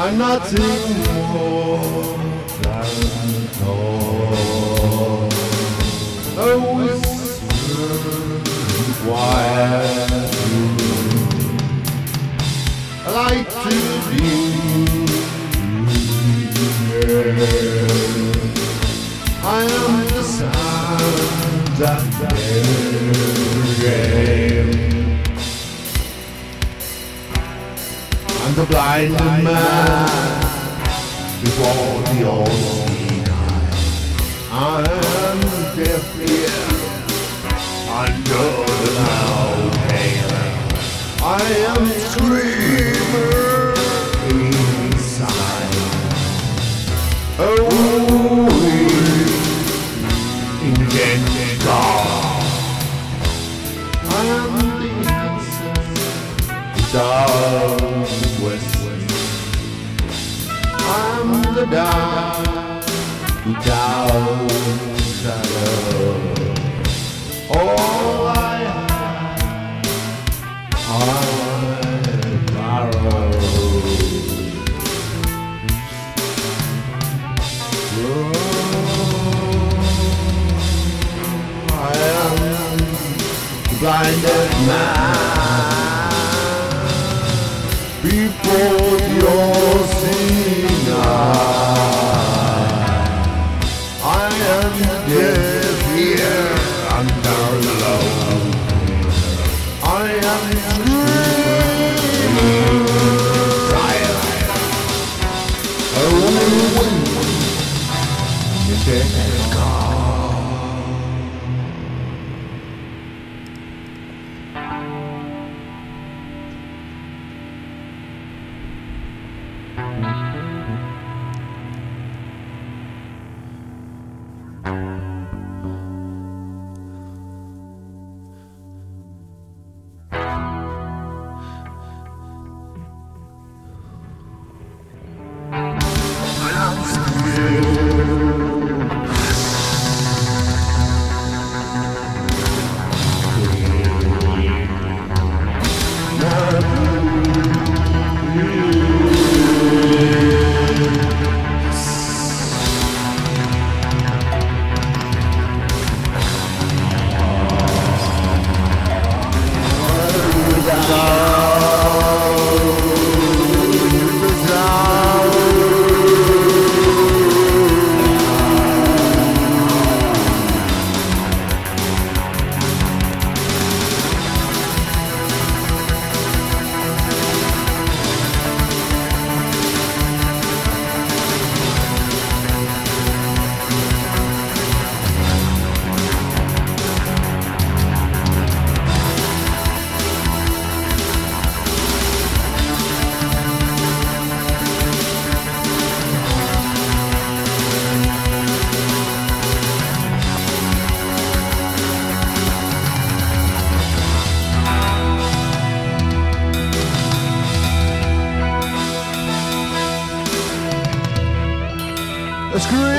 I'm nothing more than a whisper quiet. I like to be. I am the sound that game. The blind man before the all-seeing. I am deaf ear under the loud hail. I am screamer inside. Oh, in the dark. I am the innocent southwest. The dark down shadow. All I have are I am blinded man before Thank mm the you. Screw